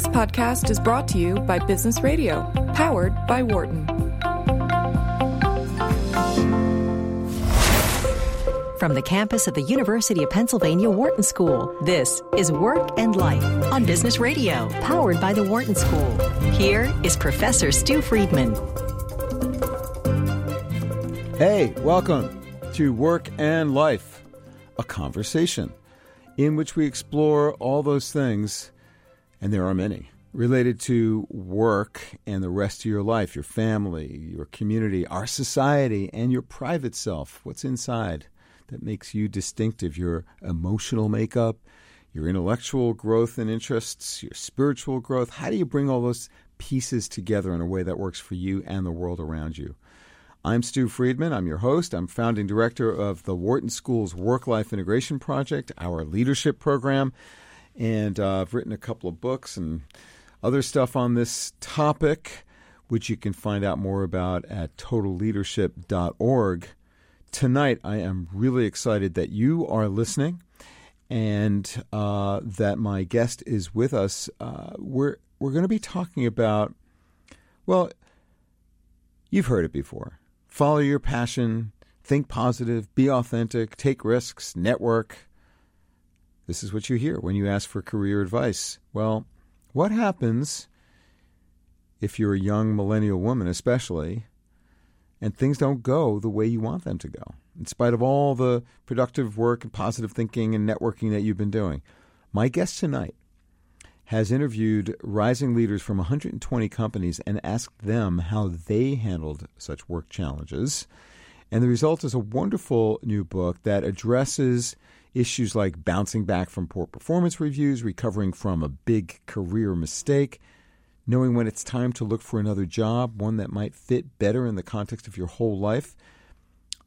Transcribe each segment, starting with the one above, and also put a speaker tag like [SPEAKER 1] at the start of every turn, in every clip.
[SPEAKER 1] This podcast is brought to you by Business Radio, powered by Wharton.
[SPEAKER 2] From the campus of the University of Pennsylvania Wharton School, this is Work and Life on Business Radio, powered by the Wharton School. Here is Professor Stu Friedman.
[SPEAKER 3] Hey, welcome to Work and Life, a conversation in which we explore all those things, and there are many, related to work and the rest of your life, your family, your community, our society, and your private self. What's inside that makes you distinctive? Your emotional makeup, your intellectual growth and interests, your spiritual growth. How do you bring all those pieces together in a way that works for you and the world around you? I'm Stu Friedman. I'm your host. I'm founding director of the Wharton School's Work Life Integration Project, our leadership program. And uh, I've written a couple of books and other stuff on this topic, which you can find out more about at totalleadership.org. Tonight, I am really excited that you are listening and uh, that my guest is with us. Uh, we're we're going to be talking about, well, you've heard it before Follow your passion, think positive, be authentic, take risks, network. This is what you hear when you ask for career advice. Well, what happens if you're a young millennial woman, especially, and things don't go the way you want them to go, in spite of all the productive work and positive thinking and networking that you've been doing? My guest tonight has interviewed rising leaders from 120 companies and asked them how they handled such work challenges. And the result is a wonderful new book that addresses issues like bouncing back from poor performance reviews, recovering from a big career mistake, knowing when it's time to look for another job, one that might fit better in the context of your whole life.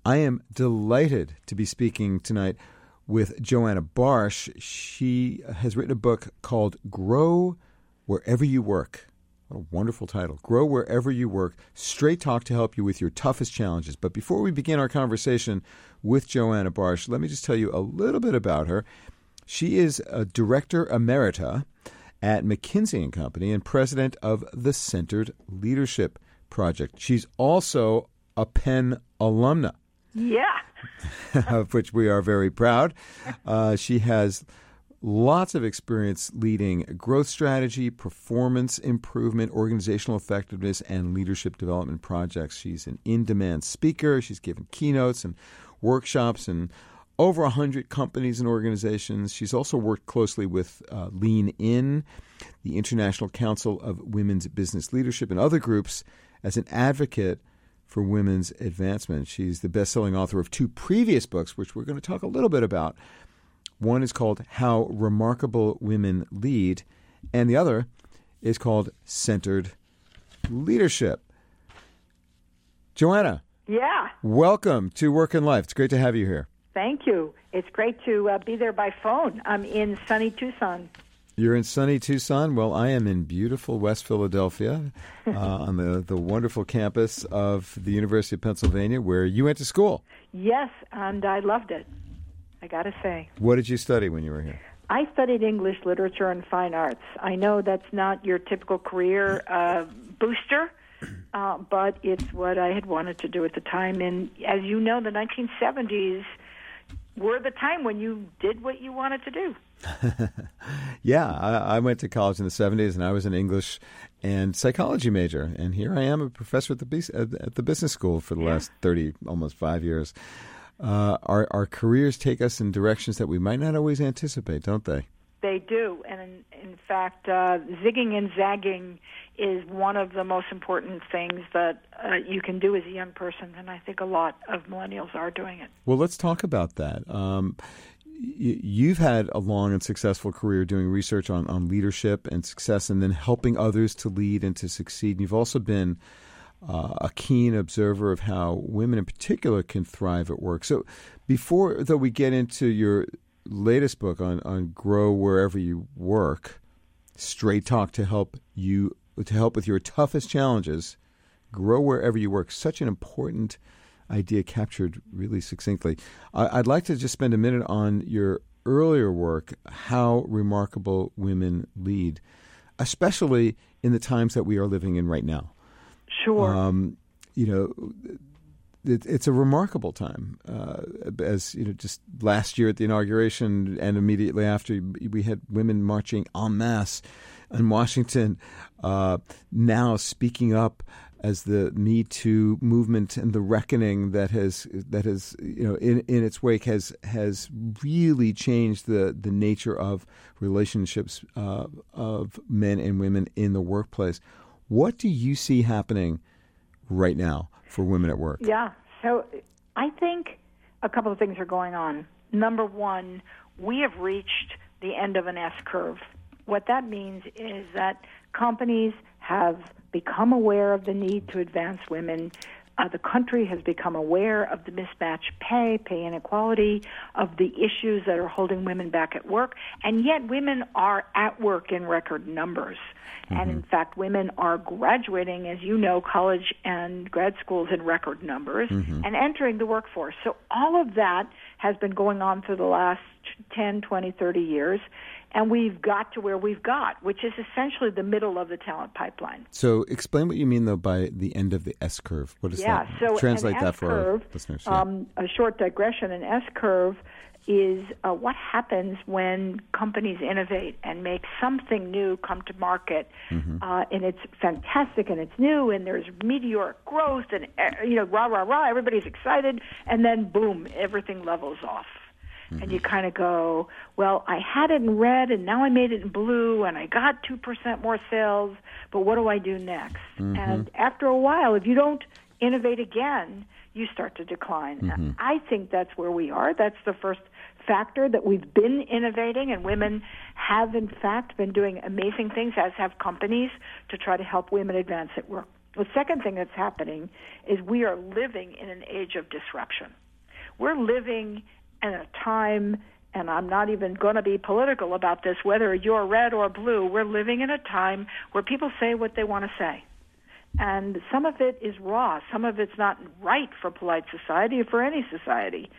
[SPEAKER 3] I am delighted to be speaking tonight with Joanna Barsh. She has written a book called Grow Wherever You Work. What a wonderful title. Grow Wherever You Work. Straight talk to help you with your toughest challenges. But before we begin our conversation with Joanna Barsh, let me just tell you a little bit about her. She is a director emerita at McKinsey & Company and president of the Centered Leadership Project. She's also a Penn alumna.
[SPEAKER 4] Yeah.
[SPEAKER 3] of which we are very proud. Uh, she has lots of experience leading growth strategy, performance improvement, organizational effectiveness, and leadership development projects. She's an in demand speaker. She's given keynotes and workshops in over 100 companies and organizations. She's also worked closely with uh, Lean In, the International Council of Women's Business Leadership, and other groups as an advocate for women's advancement. She's the best selling author of two previous books, which we're going to talk a little bit about. One is called How Remarkable Women Lead, and the other is called Centered Leadership. Joanna.
[SPEAKER 4] Yeah.
[SPEAKER 3] Welcome to Work and Life. It's great to have you here.
[SPEAKER 4] Thank you. It's great to uh, be there by phone. I'm in sunny Tucson.
[SPEAKER 3] You're in sunny Tucson. Well, I am in beautiful West Philadelphia uh, on the, the wonderful campus of the University of Pennsylvania where you went to school.
[SPEAKER 4] Yes, and I loved it. I got to say.
[SPEAKER 3] What did you study when you were here?
[SPEAKER 4] I studied English literature and fine arts. I know that's not your typical career uh, booster, uh, but it's what I had wanted to do at the time. And as you know, the 1970s were the time when you did what you wanted to do.
[SPEAKER 3] yeah, I, I, went to college in the 70s and I was an English and psychology major. And here I am a professor at the, at the business school for the yeah. last 30, almost five years. Uh, our, our careers take us in directions that we might not always anticipate, don't they?
[SPEAKER 4] They do. And in, in fact, uh, zigging and zagging is one of the most important things that uh, you can do as a young person, and I think a lot of millennials are doing it.
[SPEAKER 3] Well, let's talk about that. Um, you've had a long and successful career doing research on, on leadership and success and then helping others to lead and to succeed. And you've also been uh, a keen observer of how women in particular can thrive at work. So before though we get into your latest book on, on grow wherever you work, straight talk to help you to help with your toughest challenges, grow wherever you work. Such an important idea captured really succinctly. I'd like to just spend a minute on your earlier work, How Remarkable Women Lead. especially in the times that we are living in right now.
[SPEAKER 4] Sure.
[SPEAKER 3] Um, you know, it, it's a remarkable time. Uh, as you know, just last year at the inauguration and immediately after, we had women marching en masse in Washington. Uh, now speaking up as the Me Too movement and the reckoning that has that has you know in, in its wake has has really changed the the nature of relationships uh, of men and women in the workplace. What do you see happening right now for women at work?
[SPEAKER 4] Yeah. So I think a couple of things are going on. Number one, we have reached the end of an S curve. What that means is that companies have become aware of the need to advance women. Uh, the country has become aware of the mismatched pay, pay inequality, of the issues that are holding women back at work, and yet women are at work in record numbers. Mm-hmm. And in fact, women are graduating, as you know, college and grad schools in record numbers mm-hmm. and entering the workforce. So all of that has been going on for the last 10, 20, 30 years and we've got to where we've got, which is essentially the middle of the talent pipeline.
[SPEAKER 3] So, explain what you mean though by the end of the S curve. What does
[SPEAKER 4] yeah,
[SPEAKER 3] that
[SPEAKER 4] so
[SPEAKER 3] translate that
[SPEAKER 4] for curve,
[SPEAKER 3] our listeners? Yeah.
[SPEAKER 4] Um, a short digression: an S curve is uh, what happens when companies innovate and make something new come to market, mm-hmm. uh, and it's fantastic and it's new and there's meteoric growth and uh, you know rah rah rah everybody's excited and then boom everything levels off mm-hmm. and you kind of go, well, I had it in red and now I made it in blue and I got 2% more sales, but what do I do next? Mm-hmm. And after a while, if you don't innovate again, you start to decline. Mm-hmm. I think that's where we are. That's the first factor that we've been innovating and women have in fact been doing amazing things as have companies to try to help women advance at work. The second thing that's happening is we are living in an age of disruption. We're living and a time, and I'm not even going to be political about this, whether you're red or blue, we're living in a time where people say what they want to say. And some of it is raw. Some of it's not right for polite society or for any society.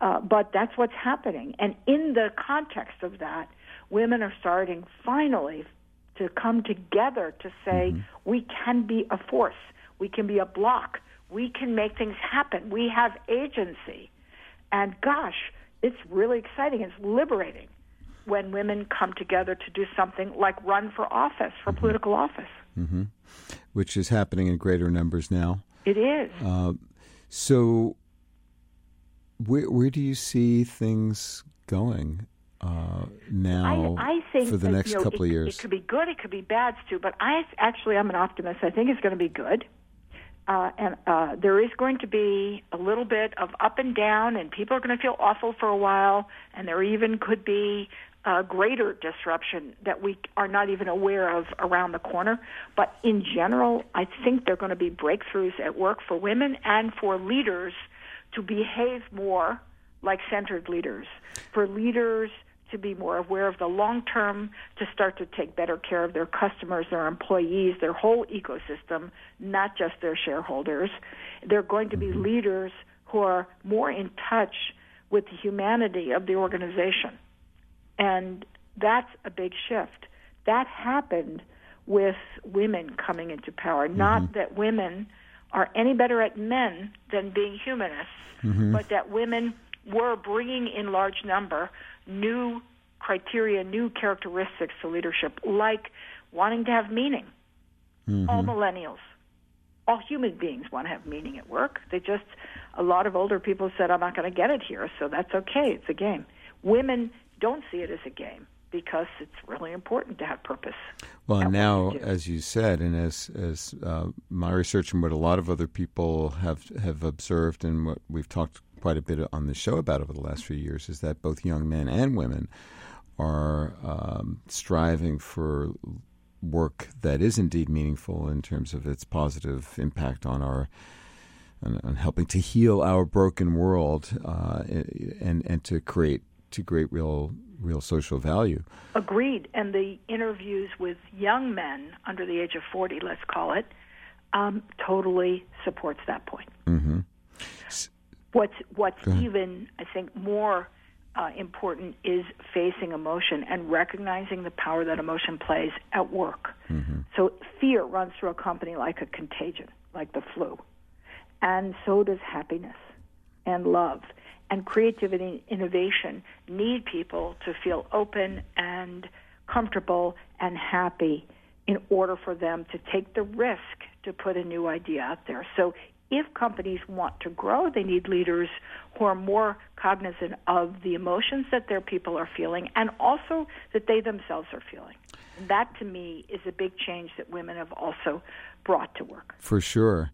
[SPEAKER 4] Uh, but that's what's happening. And in the context of that, women are starting finally to come together to say mm-hmm. we can be a force, we can be a block, we can make things happen, we have agency. And gosh, it's really exciting. It's liberating when women come together to do something like run for office, for mm-hmm. political office.
[SPEAKER 3] Mm-hmm. Which is happening in greater numbers now.
[SPEAKER 4] It is. Uh,
[SPEAKER 3] so, where, where do you see things going uh, now
[SPEAKER 4] I, I think
[SPEAKER 3] for the
[SPEAKER 4] that,
[SPEAKER 3] next
[SPEAKER 4] you know,
[SPEAKER 3] couple
[SPEAKER 4] it,
[SPEAKER 3] of years?
[SPEAKER 4] It could be good, it could be bad, Stu, but I actually I'm an optimist. I think it's going to be good. Uh, and uh, there is going to be a little bit of up and down, and people are going to feel awful for a while, and there even could be uh, greater disruption that we are not even aware of around the corner. But in general, I think there are going to be breakthroughs at work for women and for leaders to behave more like centered leaders, for leaders to be more aware of the long term, to start to take better care of their customers, their employees, their whole ecosystem, not just their shareholders. They're going to be mm-hmm. leaders who are more in touch with the humanity of the organization. And that's a big shift. That happened with women coming into power. Mm-hmm. Not that women are any better at men than being humanists, mm-hmm. but that women were bringing in large number new criteria, new characteristics to leadership, like wanting to have meaning. Mm-hmm. All millennials, all human beings want to have meaning at work. They just, a lot of older people said, I'm not going to get it here, so that's okay. It's a game. Women don't see it as a game because it's really important to have purpose.
[SPEAKER 3] Well, and now, as you said, and as as uh, my research and what a lot of other people have have observed, and what we've talked quite a bit on the show about over the last few years, is that both young men and women are um, striving for work that is indeed meaningful in terms of its positive impact on our on, helping to heal our broken world uh, and and to create to create real real social value.
[SPEAKER 4] Agreed. And the interviews with young men under the age of forty, let's call it, um, totally supports that point. Mm-hmm. What's what's even I think more uh, important is facing emotion and recognizing the power that emotion plays at work. Mm-hmm. So fear runs through a company like a contagion, like the flu. And so does happiness and love. And creativity and innovation need people to feel open and comfortable and happy in order for them to take the risk to put a new idea out there. So if companies want to grow, they need leaders who are more cognizant of the emotions that their people are feeling and also that they themselves are feeling. And That to me is a big change that women have also brought to work.
[SPEAKER 3] For sure.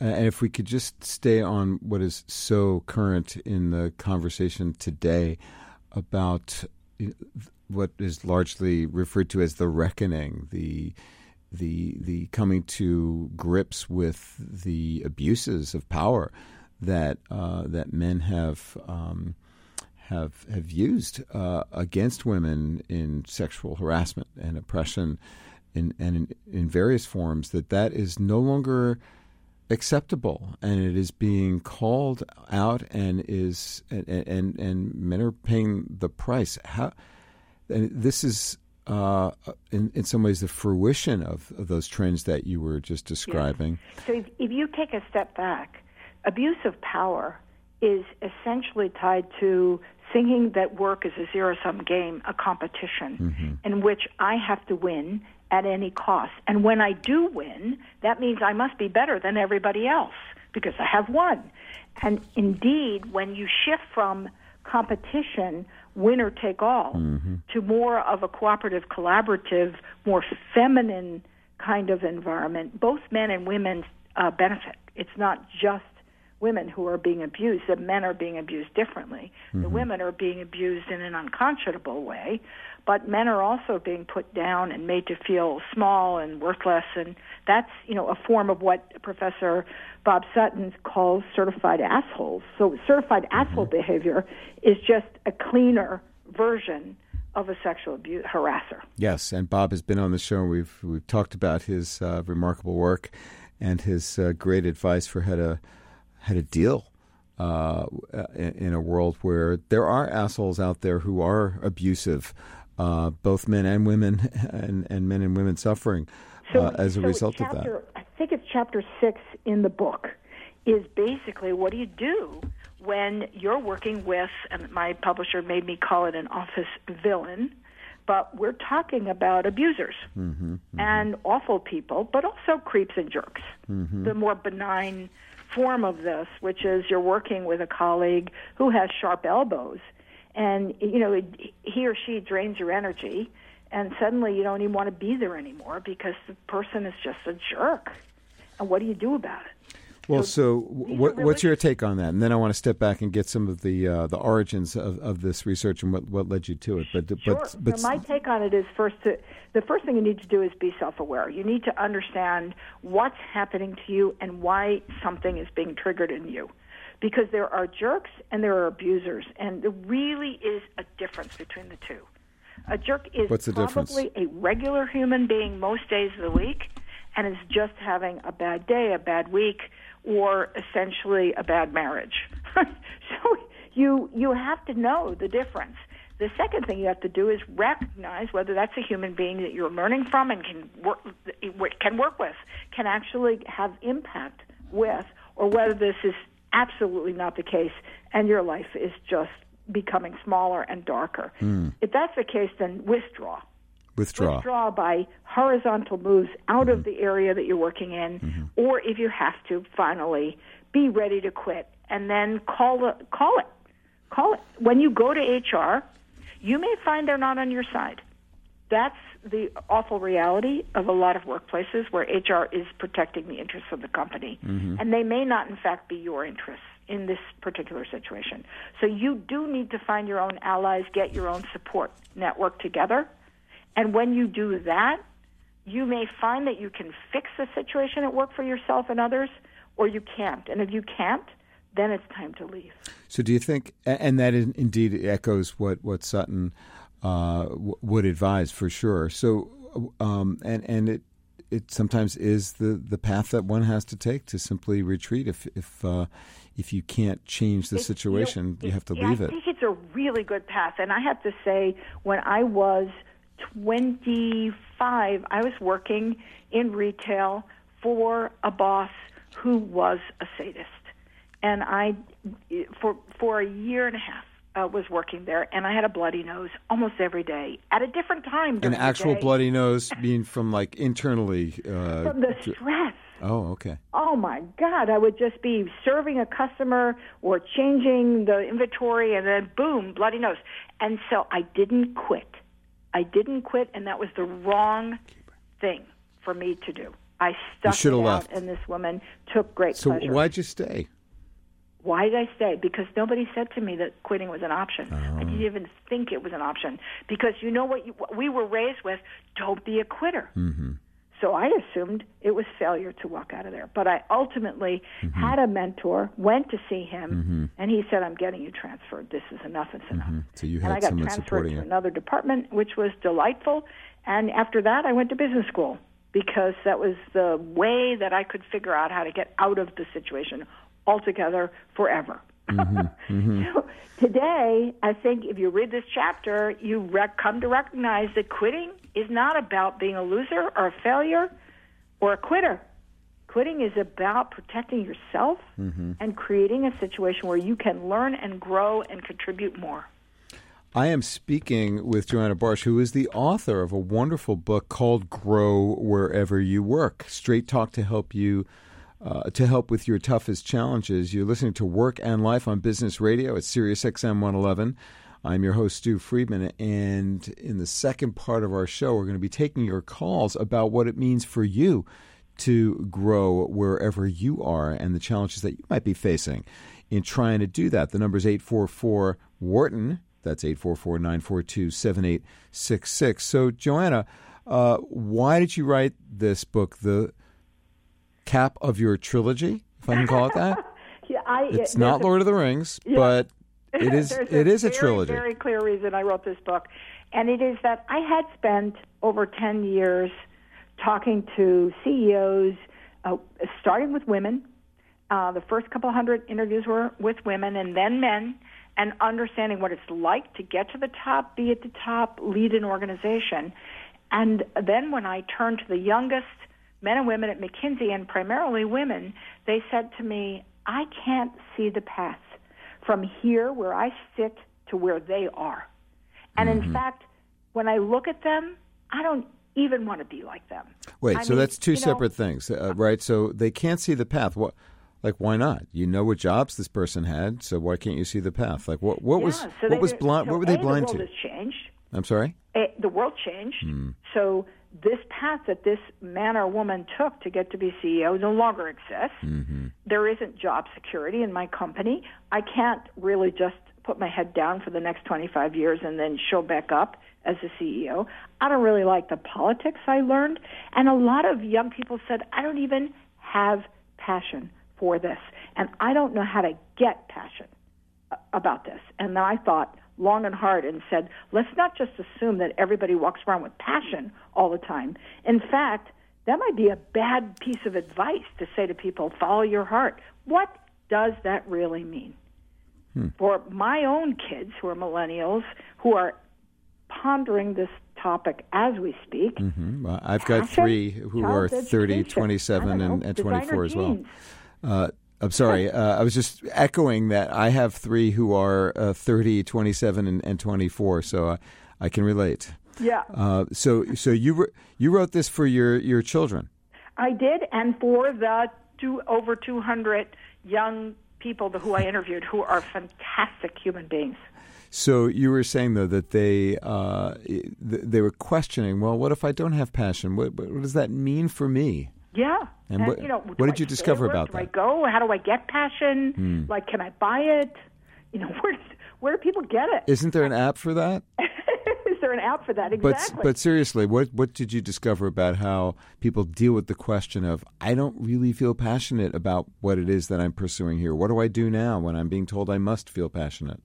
[SPEAKER 3] Uh, and if we could just stay on what is so current in the conversation today about what is largely referred to as the reckoning, the the the coming to grips with the abuses of power that uh, that men have um, have have used uh, against women in sexual harassment and oppression, in, and in, in various forms. That that is no longer acceptable, and it is being called out, and is and and, and men are paying the price. How and this is uh, in, in some ways the fruition of, of, those trends that you were just describing.
[SPEAKER 4] Yes. So if, if you take a step back, abuse of power is essentially tied to thinking that work is a zero sum game, a competition mm-hmm. in which I have to win at any cost. And when I do win, that means I must be better than everybody else because I have won. And indeed, when you shift from competition winner take all mm-hmm. to more of a cooperative, collaborative, more feminine kind of environment, both men and women uh, benefit. It's not just women who are being abused. The men are being abused differently. Mm-hmm. The women are being abused in an unconscionable way, but men are also being put down and made to feel small and worthless. And that's you know a form of what Professor Bob Sutton calls certified assholes. So certified mm-hmm. asshole behavior is just a cleaner version of a sexual abuse harasser.
[SPEAKER 3] Yes, and Bob has been on the show. We've we've talked about his uh, remarkable work and his uh, great advice for how to how to deal uh, in, in, a world where there are assholes out there who are abusive, uh, both men and women, and, and men and women suffering so, uh, as a
[SPEAKER 4] so
[SPEAKER 3] result
[SPEAKER 4] chapter,
[SPEAKER 3] of that.
[SPEAKER 4] I think it's chapter six in the book. Is basically what do you do when you're working with, and my publisher made me call it an office villain, but we're talking about abusers mm-hmm, mm-hmm. and awful people, but also creeps and jerks. Mm-hmm. The more benign form of this, which is you're working with a colleague who has sharp elbows, and you know he or she drains your energy, and suddenly you don't even want to be there anymore because the person is just a jerk. And what do you do about it?
[SPEAKER 3] Well, so, so what, really what's your take on that? And then I want to step back and get some of the uh, the origins of, of this research and what, what led you to it.
[SPEAKER 4] But sure. but, but so my take on it is first to, the first thing you need to do is be self aware. You need to understand what's happening to you and why something is being triggered in you. Because there are jerks and there are abusers, and there really is a difference between the two. A jerk is
[SPEAKER 3] What's the
[SPEAKER 4] probably
[SPEAKER 3] difference?
[SPEAKER 4] a regular human being most days of the week and is just having a bad day, a bad week, or essentially a bad marriage. so you you have to know the difference. The second thing you have to do is recognize whether that's a human being that you're learning from and can work can work with, can actually have impact with, or whether this is absolutely not the case and your life is just becoming smaller and darker. Mm. If that's the case, then withdraw.
[SPEAKER 3] Withdraw.
[SPEAKER 4] Withdraw by horizontal moves out mm-hmm. of the area that you're working in, mm-hmm. or if you have to, finally be ready to quit, and then call. Call it. Call it. When you go to HR, you may find they're not on your side. That's the awful reality of a lot of workplaces where HR is protecting the interests of the company, mm-hmm. and they may not, in fact, be your interests in this particular situation. So you do need to find your own allies, get your own support network together. And when you do that, you may find that you can fix the situation at work for yourself and others, or you can't. And if you can't, then it's time to leave.
[SPEAKER 3] So, do you think, and that indeed echoes what what Sutton uh, w- would advise for sure. So, um, and and it it sometimes is the, the path that one has to take to simply retreat. If if uh, if you can't change the
[SPEAKER 4] It's-
[SPEAKER 3] situation,
[SPEAKER 4] know,
[SPEAKER 3] you have to
[SPEAKER 4] yeah,
[SPEAKER 3] leave it.
[SPEAKER 4] I think it's a really good path. And I have to say, when I was 25, I was working in retail for a boss who was a sadist. And I, for, for a year and a half, uh, was working there, and I had a bloody nose almost every day at a different time.
[SPEAKER 3] An actual bloody nose being from like internally. Uh,
[SPEAKER 4] From the stress.
[SPEAKER 3] oh, okay.
[SPEAKER 4] Oh my God, I would just be serving a customer or changing the inventory and then boom, bloody nose. And so I didn't quit. I didn't quit, and that was the wrong thing for me to do. I stuck it out,
[SPEAKER 3] left.
[SPEAKER 4] and this woman took great
[SPEAKER 3] So
[SPEAKER 4] pleasure.
[SPEAKER 3] why'd you stay?
[SPEAKER 4] Why did I stay? Because nobody said to me that quitting was an option.
[SPEAKER 3] Oh.
[SPEAKER 4] I didn't even think it was an option. Because you know what, you, what we were raised with? Don't be a quitter. Mm-hmm. So I assumed it was failure to walk out of there. But I ultimately
[SPEAKER 3] Mm-hmm.
[SPEAKER 4] had a mentor, went to see him, and he said, "I'm getting you transferred. This is enough. It's enough."
[SPEAKER 3] Mm-hmm. So you
[SPEAKER 4] and
[SPEAKER 3] had
[SPEAKER 4] I got
[SPEAKER 3] someone
[SPEAKER 4] transferred to
[SPEAKER 3] you.
[SPEAKER 4] another department, which was delightful. And after that, I went to business school because that was the way that I could figure out how to get out of the situation altogether forever.
[SPEAKER 3] Mm-hmm.
[SPEAKER 4] So today, I think if you read this chapter, you rec- come to recognize that quitting is not about being a loser or a failure or a quitter. Quitting is about protecting yourself
[SPEAKER 3] Mm-hmm.
[SPEAKER 4] and creating a situation where you can learn and grow and contribute more.
[SPEAKER 3] I am speaking with Joanna Barsh, who is the author of a wonderful book called "Grow Wherever You Work." Straight talk to help you. Uh, to help with your toughest challenges, you're listening to Work and Life on Business Radio at Sirius XM 111. I'm your host, Stu Friedman, and in the second part of our show, we're going to be taking your calls about what it means for you to grow wherever you are and the challenges that you might be facing in trying to do that. The number is 844 Wharton. That's 844 942 7866. So, Joanna, uh, why did you write this book, The Cap of Your Trilogy, if I can call it that?
[SPEAKER 4] Yeah, I,
[SPEAKER 3] It's not
[SPEAKER 4] a-
[SPEAKER 3] Lord of the Rings, but it is it is a
[SPEAKER 4] very,
[SPEAKER 3] trilogy.
[SPEAKER 4] Very clear reason I wrote this book, and it is that I had spent over ten years talking to CEOs, uh, starting with women. Uh, the first couple hundred interviews were with women, and then men, and understanding what it's like to get to the top, be at the top, lead an organization. And then when I turned to the youngest men and women at McKinsey, and primarily women, they said to me, I can't see the path from here where I sit to where they are. And
[SPEAKER 3] Mm-hmm.
[SPEAKER 4] in fact, when I look at them, I don't even want to be like them.
[SPEAKER 3] Wait,
[SPEAKER 4] I
[SPEAKER 3] so
[SPEAKER 4] mean,
[SPEAKER 3] that's two
[SPEAKER 4] you know,
[SPEAKER 3] separate things, uh, right? So they can't see the path. What, like, why not? You know what jobs this person had, so why can't you see the path? Like, what, what was
[SPEAKER 4] so
[SPEAKER 3] what was blind?
[SPEAKER 4] so
[SPEAKER 3] what were they
[SPEAKER 4] A,
[SPEAKER 3] blind
[SPEAKER 4] the
[SPEAKER 3] to?
[SPEAKER 4] world has changed.
[SPEAKER 3] I'm sorry.
[SPEAKER 4] Eh, the world changed.
[SPEAKER 3] Hmm.
[SPEAKER 4] So this path that this man or woman took to get to be CEO no longer exists.
[SPEAKER 3] Mm-hmm.
[SPEAKER 4] There isn't job security in my company. I can't really just put my head down for the next 25 years and then show back up as a CEO. I don't really like the politics I learned. And a lot of young people said, I don't even have passion for this. And I don't know how to get passion about this. And then I thought long and hard and said, let's not just assume that everybody walks around with passion all the time. In fact, that might be a bad piece of advice to say to people, follow your heart. What does that really mean? For my own kids who are millennials, who are pondering this topic as we speak,
[SPEAKER 3] Mhm. Well, I've got
[SPEAKER 4] Passion,
[SPEAKER 3] three who are
[SPEAKER 4] child's
[SPEAKER 3] 30,
[SPEAKER 4] education.
[SPEAKER 3] 27, and, and 24 as well. Uh, I'm sorry. Uh, I was just echoing that. I have three who are uh, 30, 27, and, and 24, so I, I can relate.
[SPEAKER 4] Yeah.
[SPEAKER 3] Uh, so, so you you wrote this for your, your children.
[SPEAKER 4] I did, and for the two, over 200 young people who I interviewed who are fantastic human beings.
[SPEAKER 3] So you were saying though that they uh, they were questioning. Well, what if I don't have passion? What, what does that mean for me?
[SPEAKER 4] Yeah.
[SPEAKER 3] And what-
[SPEAKER 4] you know,
[SPEAKER 3] what did
[SPEAKER 4] I
[SPEAKER 3] you discover about
[SPEAKER 4] do I go? How do I get passion?
[SPEAKER 3] Hmm.
[SPEAKER 4] Like, can I buy it? You know, where where do people get it?
[SPEAKER 3] Isn't there an app for that?
[SPEAKER 4] Is there an app for that?
[SPEAKER 3] But
[SPEAKER 4] Exactly.
[SPEAKER 3] but seriously, what what did you discover about how people deal with the question of I don't really feel passionate about what it is that I'm pursuing here. What do I do now when I'm being told I must feel passionate?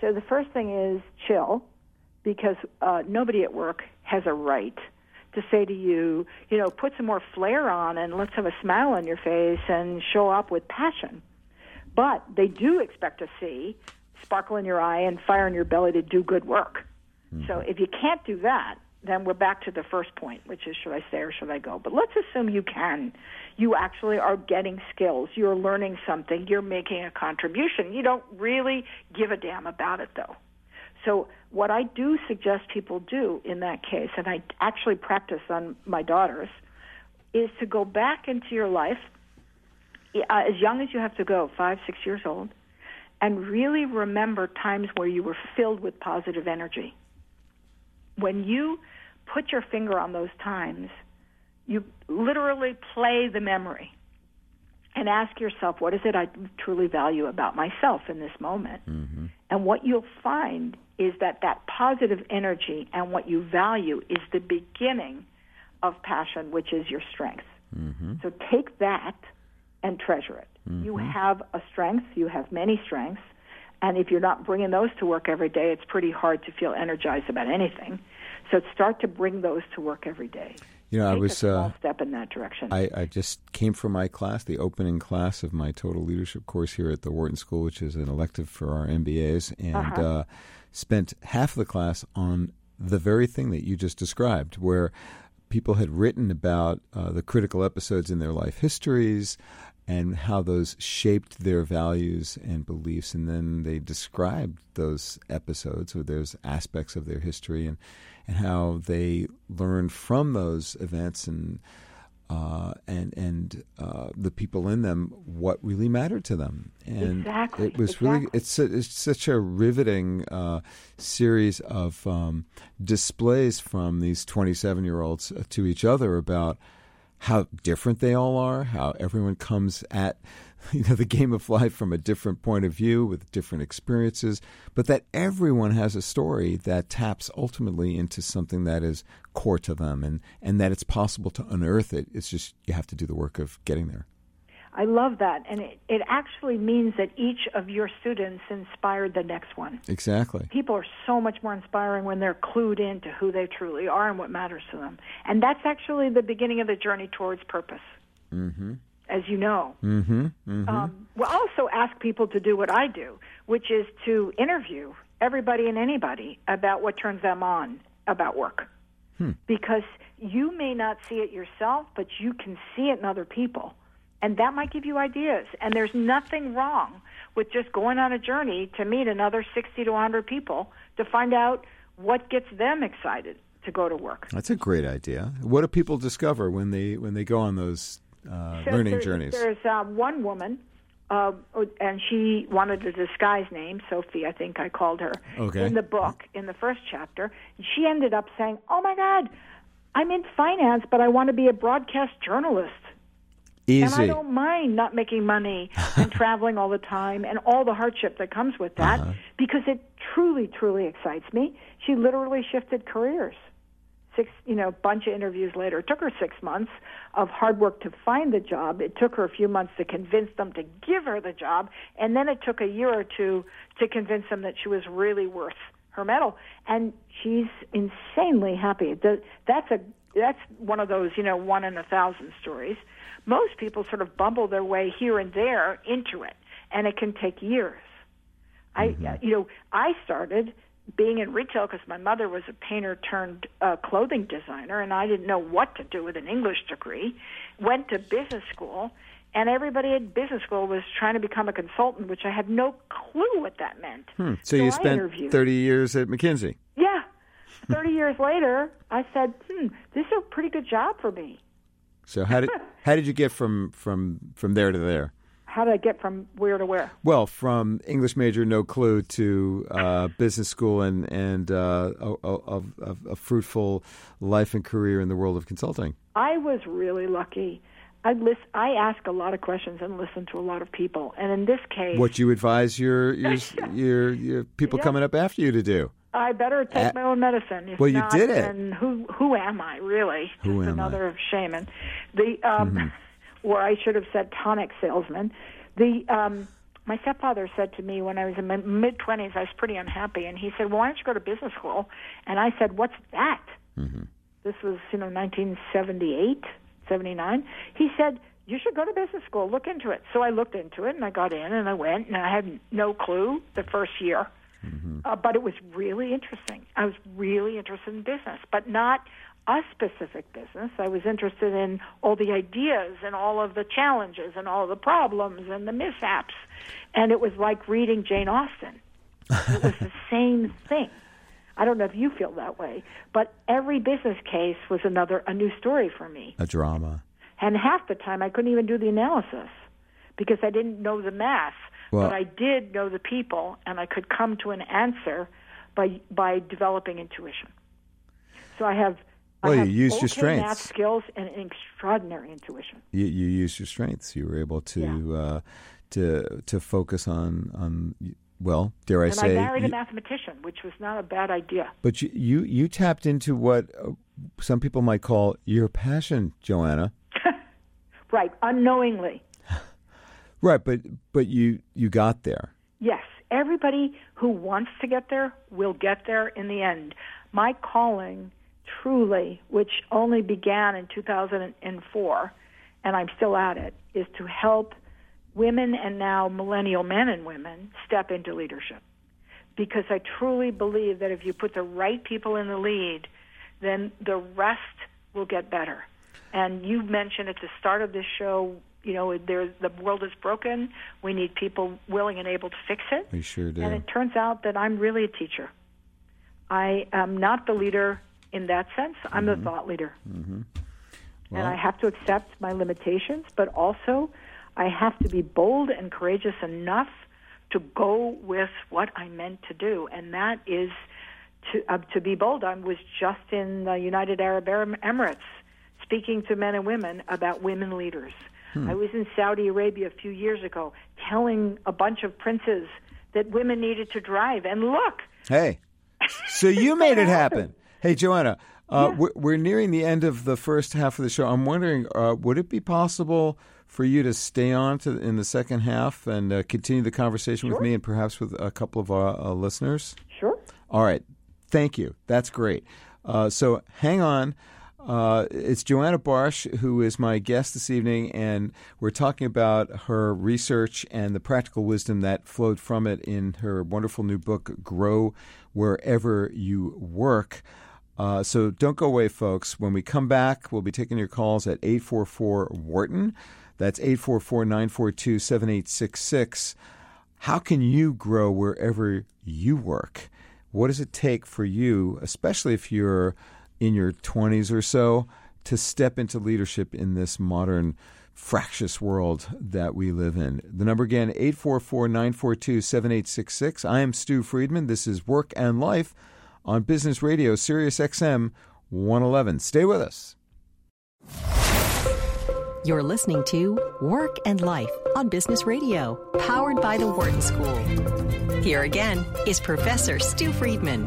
[SPEAKER 4] So the first thing is chill, because uh, nobody at work has a right to say to you, you know, put some more flair on and let's have a smile on your face and show up with passion. But they do expect to see sparkle in your eye and fire in your belly to do good work. Mm-hmm. So if you can't do that, then we're back to the first point, which is should I stay or should I go? But let's assume you can. You actually are getting skills. You're learning something. You're making a contribution. You don't really give a damn about it, though. So, what I do suggest people do in that case, and I actually practice on my daughters, is to go back into your life uh, as young as you have to go, five, six years old, and really remember times where you were filled with positive energy. When you put your finger on those times, you literally play the memory and ask yourself, what is it I truly value about myself in this moment? Mm-hmm. And what you'll find is that that positive energy and what you value is the beginning of passion, which is your strength. Mm-hmm. So take that and treasure it. Mm-hmm. You have a strength, you have many strengths, and if you're not bringing those to work every day, it's pretty hard to feel energized about anything. So start to bring those to work every day.
[SPEAKER 3] You know, I was
[SPEAKER 4] a small
[SPEAKER 3] uh,
[SPEAKER 4] step in that direction.
[SPEAKER 3] I, I just came from my class, the opening class of my total leadership course here at the Wharton School, which is an elective for our MBAs, and
[SPEAKER 4] Uh-huh.
[SPEAKER 3] uh, spent half of the class on the very thing that you just described, where people had written about uh, the critical episodes in their life histories and how those shaped their values and beliefs, and then they described those episodes or those aspects of their history and and how they learned from those events and uh, and and uh, the people in them what really mattered to them. And
[SPEAKER 4] Exactly,
[SPEAKER 3] it was really it's a, it's such a riveting uh, series of um, displays from these twenty seven year olds uh, to each other about how different they all are, how everyone comes at you know the game of life from a different point of view with different experiences, but that everyone has a story that taps ultimately into something that is core to them and and that it's possible to unearth it. It's just you have to do the work of getting there.
[SPEAKER 4] I love that. And it, it actually means that each of your students inspired the next one.
[SPEAKER 3] Exactly.
[SPEAKER 4] People are so much more inspiring when they're clued into who they truly are and what matters to them. And that's actually the beginning of the journey towards purpose. Mm-hmm. As you know.
[SPEAKER 3] Mm-hmm. mm-hmm.
[SPEAKER 4] Um, we'll also ask people to do what I do, which is to interview everybody and anybody about what turns them on about work. Because you may not see it yourself, but you can see it in other people. And that might give you ideas. And there's nothing wrong with just going on a journey to meet another 60 to 100 people to find out what gets them excited to go to work.
[SPEAKER 3] That's a great idea. What do people discover when they when they go on those uh,
[SPEAKER 4] So
[SPEAKER 3] learning
[SPEAKER 4] there-
[SPEAKER 3] journeys?
[SPEAKER 4] There's uh, one woman, uh, and she wanted a disguise name, Sophie, I think I called her,
[SPEAKER 3] Okay.
[SPEAKER 4] in the book, in the first chapter. She ended up saying, Oh my God, I'm in finance, but I want to be a broadcast journalist. And I don't mind not making money and traveling all the time and all the hardship that comes with that
[SPEAKER 3] Uh-huh.
[SPEAKER 4] because it truly, truly excites me. She literally shifted careers. Six, you know, bunch of interviews later. It took her six months of hard work to find the job. It took her a few months to convince them to give her the job, and then it took a year or two to convince them that she was really worth her mettle. And she's insanely happy. That's a that's one of those you know one in a thousand stories. Most people sort of bumble their way here and there into it, and it can take years. I, mm-hmm. you know, I started being in retail because my mother was a painter turned uh, clothing designer, and I didn't know what to do with an English degree. Went to business school, and everybody at business school was trying to become a consultant, which I had no clue what that meant.
[SPEAKER 3] Hmm. So you
[SPEAKER 4] I
[SPEAKER 3] spent 30 years at McKinsey.
[SPEAKER 4] Yeah. 30 years later, I said, hmm, this is a pretty good job for me.
[SPEAKER 3] So how did how did you get from from from there to there?
[SPEAKER 4] How did I get from where to where?
[SPEAKER 3] Well, from English major, no clue, to uh, business school and and uh, a, a, a, a fruitful life and career in the world of consulting.
[SPEAKER 4] I was really lucky. I list, I ask a lot of questions and listen to a lot of people. And in this case,
[SPEAKER 3] What you advise your your your, your people
[SPEAKER 4] Yeah.
[SPEAKER 3] coming up after you to do?
[SPEAKER 4] I better take
[SPEAKER 3] Uh,
[SPEAKER 4] my own medicine. If
[SPEAKER 3] well, you
[SPEAKER 4] not,
[SPEAKER 3] did it.
[SPEAKER 4] And who who am I really?
[SPEAKER 3] Who
[SPEAKER 4] Just
[SPEAKER 3] am I?
[SPEAKER 4] another shaman. The um, or I should have said tonic salesman. The um, my stepfather said to me when I was in my mid twenties, I was pretty unhappy, and he said, "Well, why don't you go to business school?" And I said, "What's that?" This was, you know, 1978, 79. He said, you should go to business school, look into it. So I looked into it and I got in and I went and I had no clue the first year. Mm-hmm. Uh, but it was really interesting. I was really interested in business, but not a specific business. I was interested in all the ideas and all of the challenges and all the problems and the mishaps. And it was like reading Jane Austen. It was the same thing. I don't know if you feel that way, but every business case was another a new story for me.
[SPEAKER 3] A drama.
[SPEAKER 4] And half the time I couldn't even do the analysis because I didn't know the math, well, but I did know the people and I could come to an answer by by developing intuition. So I have
[SPEAKER 3] well, you used
[SPEAKER 4] okay
[SPEAKER 3] your strengths.
[SPEAKER 4] math skills and an extraordinary intuition.
[SPEAKER 3] You, you used your strengths. You were able to
[SPEAKER 4] Yeah.
[SPEAKER 3] uh, to to focus on on well, dare I
[SPEAKER 4] and
[SPEAKER 3] say,
[SPEAKER 4] I married
[SPEAKER 3] you-
[SPEAKER 4] a mathematician, which was not a bad idea.
[SPEAKER 3] but you, you you tapped into what uh, some people might call your passion, Joanna.
[SPEAKER 4] Right, unknowingly.
[SPEAKER 3] Right, but but you you got there.
[SPEAKER 4] Yes, everybody who wants to get there will get there in the end. My calling, truly, which only began in 2004, and I'm still at it, is to help women and now millennial men and women step into leadership. Because I truly believe that if you put the right people in the lead, then the rest will get better. And you mentioned at the start of this show, you know, the world is broken. We need people willing and able to fix it.
[SPEAKER 3] We sure do.
[SPEAKER 4] And it turns out that I'm really a teacher. I am not the leader in that sense. I'm a mm-hmm. thought leader. Mm-hmm.
[SPEAKER 3] Well-
[SPEAKER 4] and I have to accept my limitations, but also I have to be bold and courageous enough to go with what I'm meant to do. And that is to, uh, to be bold. I was just in the United Arab Emirates speaking to men and women about women leaders. Hmm. I was in Saudi Arabia a few years ago telling a bunch of princes that women needed to drive. And look,
[SPEAKER 3] Hey, so you made it happen. Hey, Joanna, uh, we're, we're nearing the end of the first half of the show. I'm wondering, uh, would it be possible for you to stay on to in the second half and uh, continue the conversation with me and perhaps with a couple of our uh, listeners?
[SPEAKER 4] sure.
[SPEAKER 3] All right. Thank you. That's great. Uh, so hang on. Uh, it's Joanna Barsh who is my guest this evening, and we're talking about her research and the practical wisdom that flowed from it in her wonderful new book, Grow Wherever You Work. Uh, so don't go away, folks. When we come back, we'll be taking your calls at 844 Wharton. That's 844 942 7866. How can you grow wherever you work? What does it take for you, especially if you're in your 20s or so, to step into leadership in this modern fractious world that we live in? The number again, 844 942 7866. I am Stu Friedman. This is Work and Life on Business Radio, Sirius XM 111. Stay with us.
[SPEAKER 2] You're listening to Work and Life on Business Radio, powered by the Wharton School. Here again is Professor Stu Friedman.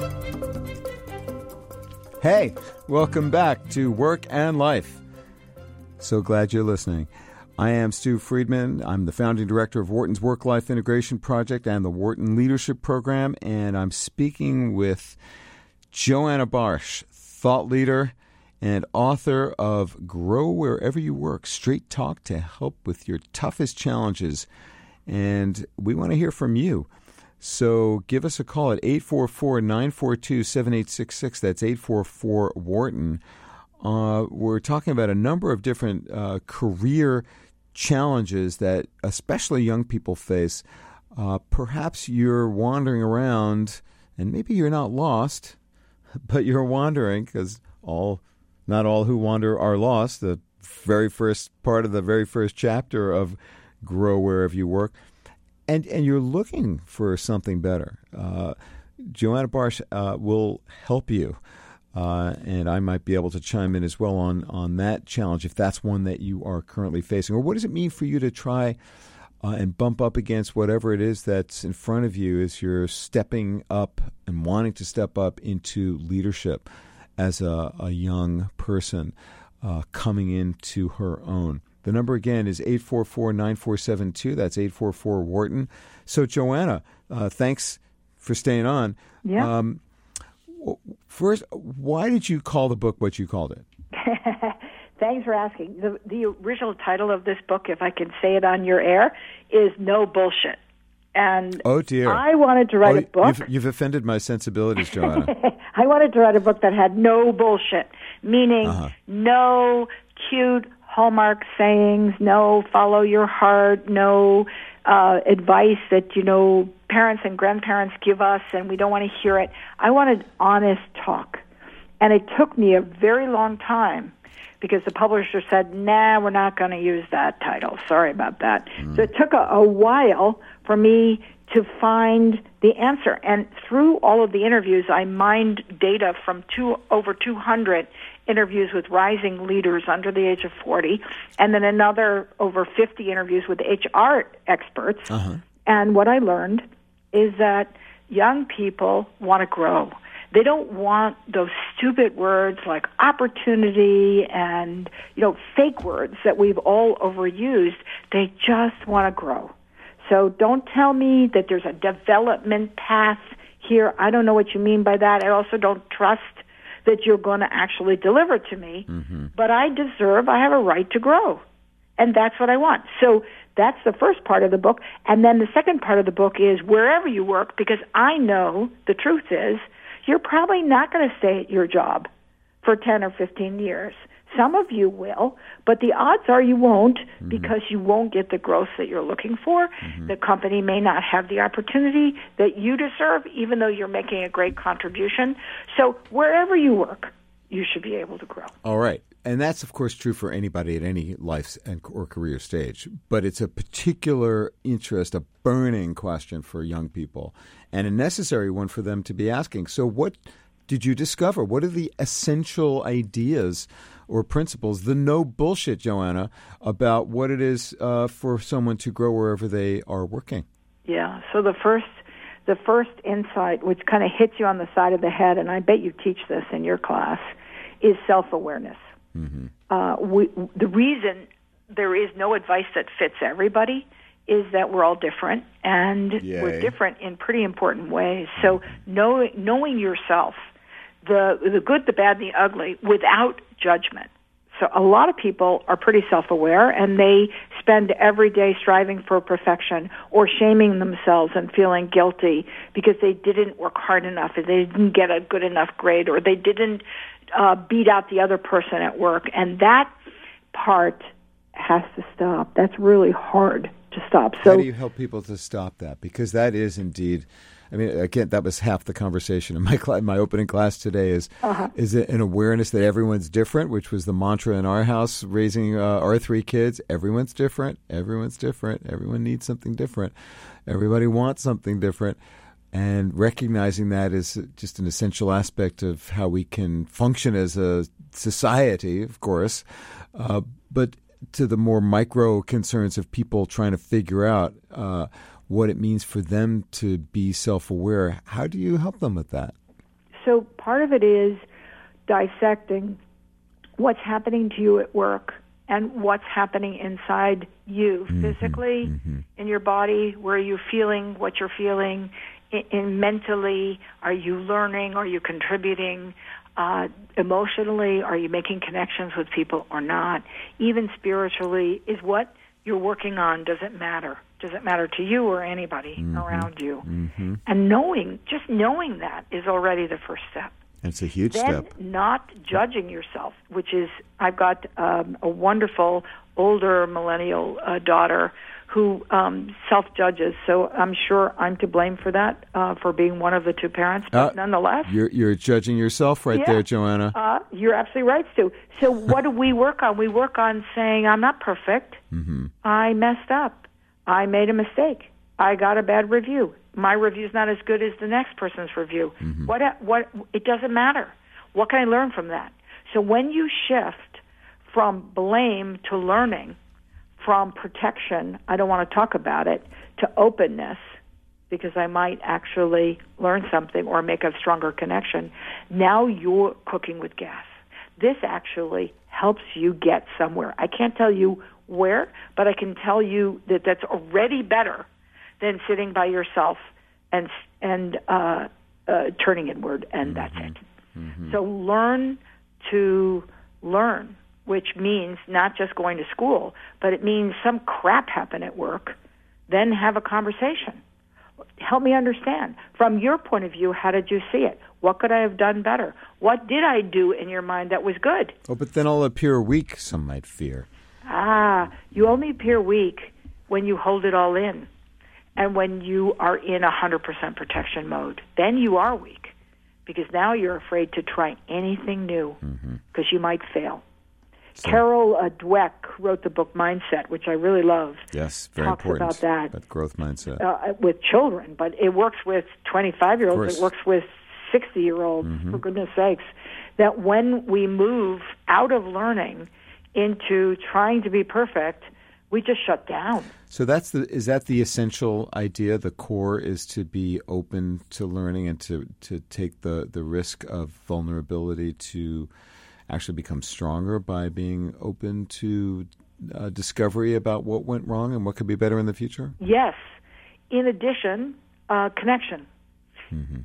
[SPEAKER 3] Hey, welcome back to Work and Life. So glad you're listening. I am Stu Friedman. I'm the founding director of Wharton's Work Life Integration Project and the Wharton Leadership Program, and I'm speaking with Joanna Barsh, thought leader and author of Grow Wherever You Work Straight Talk to Help with Your Toughest Challenges. And we want to hear from you. So give us a call at 844 942 7866. That's 844 Wharton. Uh, we're talking about a number of different uh, career challenges that especially young people face. Uh, perhaps you're wandering around and maybe you're not lost, but you're wandering because all, not all who wander are lost. The very first part of the very first chapter of Grow Wherever You Work and and you're looking for something better. Uh, Joanna Barsh uh, will help you, uh, and I might be able to chime in as well on on that challenge if that's one that you are currently facing. Or what does it mean for you to try uh, and bump up against whatever it is that's in front of you as you're stepping up and wanting to step up into leadership as a, a young person uh, coming into her own. The number again is 844 9472. That's 844 Wharton. So, Joanna, uh, thanks for staying on.
[SPEAKER 4] Yeah.
[SPEAKER 3] Um, First, why did you call the book what you called it?
[SPEAKER 4] Thanks for asking. The, the original title of this book, if I can say it on your air, is No Bullshit. And
[SPEAKER 3] oh dear,
[SPEAKER 4] I wanted to write
[SPEAKER 3] oh,
[SPEAKER 4] a book.
[SPEAKER 3] You've, you've, offended my sensibilities, Joanna.
[SPEAKER 4] I wanted to write a book that had no bullshit, meaning uh-huh. no cute hallmark sayings, no follow your heart, no uh, advice that you know parents and grandparents give us, and we don't want to hear it. I wanted honest talk, and it took me a very long time because the publisher said, "Nah, we're not going to use that title. Sorry about that." Mm. So it took a, a while for me to find the answer. And through all of the interviews, I mined data from two over 200 interviews with rising leaders under the age of 40, and then another over 50 interviews with HR experts. Uh-huh. And what I learned is that young people want to grow. They don't want those stupid words like opportunity and, you know, fake words that we've all overused. They just want to grow. So don't tell me that there's a development path here. I don't know what you mean by that. I also don't trust that you're going to actually deliver to me. Mm-hmm. But I deserve, I have a right to grow. And that's what I want. So that's the first part of the book. And then the second part of the book is wherever you work, because I know the truth is you're probably not going to stay at your job for 10 or 15 years. Some of you will, but the odds are you won't mm-hmm. because you won't get the growth that you're looking for. Mm-hmm. The company may not have the opportunity that you deserve, even though you're making a great contribution. So wherever you work, you should be able to grow.
[SPEAKER 3] All right. And that's, of course, true for anybody at any life and or career stage. But it's a particular interest, a burning question for young people, and a necessary one for them to be asking. So, what did you discover? What are the essential ideas or principles, the no bullshit, Joanna, about what it is uh, for someone to grow wherever they are working.
[SPEAKER 4] Yeah. So the first, the first insight, which kind of hits you on the side of the head, and I bet you teach this in your class, is self awareness. Mm-hmm. Uh, the reason there is no advice that fits everybody is that we're all different and Yay. we're different in pretty important ways. So know, knowing yourself, the the good, the bad, and the ugly, without judgment. So a lot of people are pretty self-aware and they spend every day striving for perfection or shaming themselves and feeling guilty because they didn't work hard enough or they didn't get a good enough grade or they didn't uh, beat out the other person at work. And that part has to stop. That's really hard to stop.
[SPEAKER 3] So how do you help people to stop that? Because that is indeed I mean, again, that was half the conversation in my class, my opening class today. Is uh-huh. is it an awareness that everyone's different, which was the mantra in our house raising uh, our three kids. Everyone's different. Everyone's different. Everyone needs something different. Everybody wants something different. And recognizing that is just an essential aspect of how we can function as a society, of course. Uh, but to the more micro concerns of people trying to figure out uh, what it means for them to be self aware. How do you help them with that?
[SPEAKER 4] So, part of it is dissecting what's happening to you at work and what's happening inside you mm-hmm, physically mm-hmm. in your body where are you feeling what you're feeling in, in mentally are you learning are you contributing uh, emotionally are you making connections with people or not even spiritually is what you're working on does it matter does it matter to you or anybody mm-hmm. around you? Mm-hmm. And knowing, just knowing that is already the first step.
[SPEAKER 3] It's a huge
[SPEAKER 4] then
[SPEAKER 3] step.
[SPEAKER 4] Not judging yourself, which is, I've got um, a wonderful older millennial uh, daughter who um, self judges. So I'm sure I'm to blame for that, uh, for being one of the two parents. But uh, nonetheless,
[SPEAKER 3] you're, you're judging yourself right
[SPEAKER 4] yeah,
[SPEAKER 3] there, Joanna.
[SPEAKER 4] Uh, you're absolutely right, Stew. So what do we work on? We work on saying, I'm not perfect. Mm-hmm. I messed up. I made a mistake. I got a bad review. My review's not as good as the next person's review. Mm-hmm. What what it doesn't matter. What can I learn from that? So when you shift from blame to learning, from protection, I don't want to talk about it, to openness because I might actually learn something or make a stronger connection. Now you're cooking with gas. This actually helps you get somewhere. I can't tell you where, but I can tell you that that's already better than sitting by yourself and and uh, uh, turning inward, and mm-hmm. that's it. So learn to learn, which means not just going to school, but it means some crap happened at work, then have a conversation. Help me understand. From your point of view, how did you see it? What could I have done better? What did I do in your mind that was good?
[SPEAKER 3] Oh, but then I'll appear weak, some might fear.
[SPEAKER 4] Ah, you only appear weak when you hold it all in and when you are in a 100% protection mode. Then you are weak because now you're afraid to try anything new because you might fail. Carol uh, Dweck wrote the book Mindset, which I really love.
[SPEAKER 3] Yes, very
[SPEAKER 4] Talks
[SPEAKER 3] important.
[SPEAKER 4] about that.
[SPEAKER 3] growth mindset.
[SPEAKER 4] uh, with children, but it works with 25 year olds. It works with 60 year olds, for goodness sakes. That when we move out of learning into trying to be perfect, we just shut down.
[SPEAKER 3] So that's the is that the essential idea? The core is to be open to learning and to to take the the risk of vulnerability to actually become stronger by being open to uh, discovery about what went wrong and what could be better in the future.
[SPEAKER 4] Yes. In addition, uh, connection.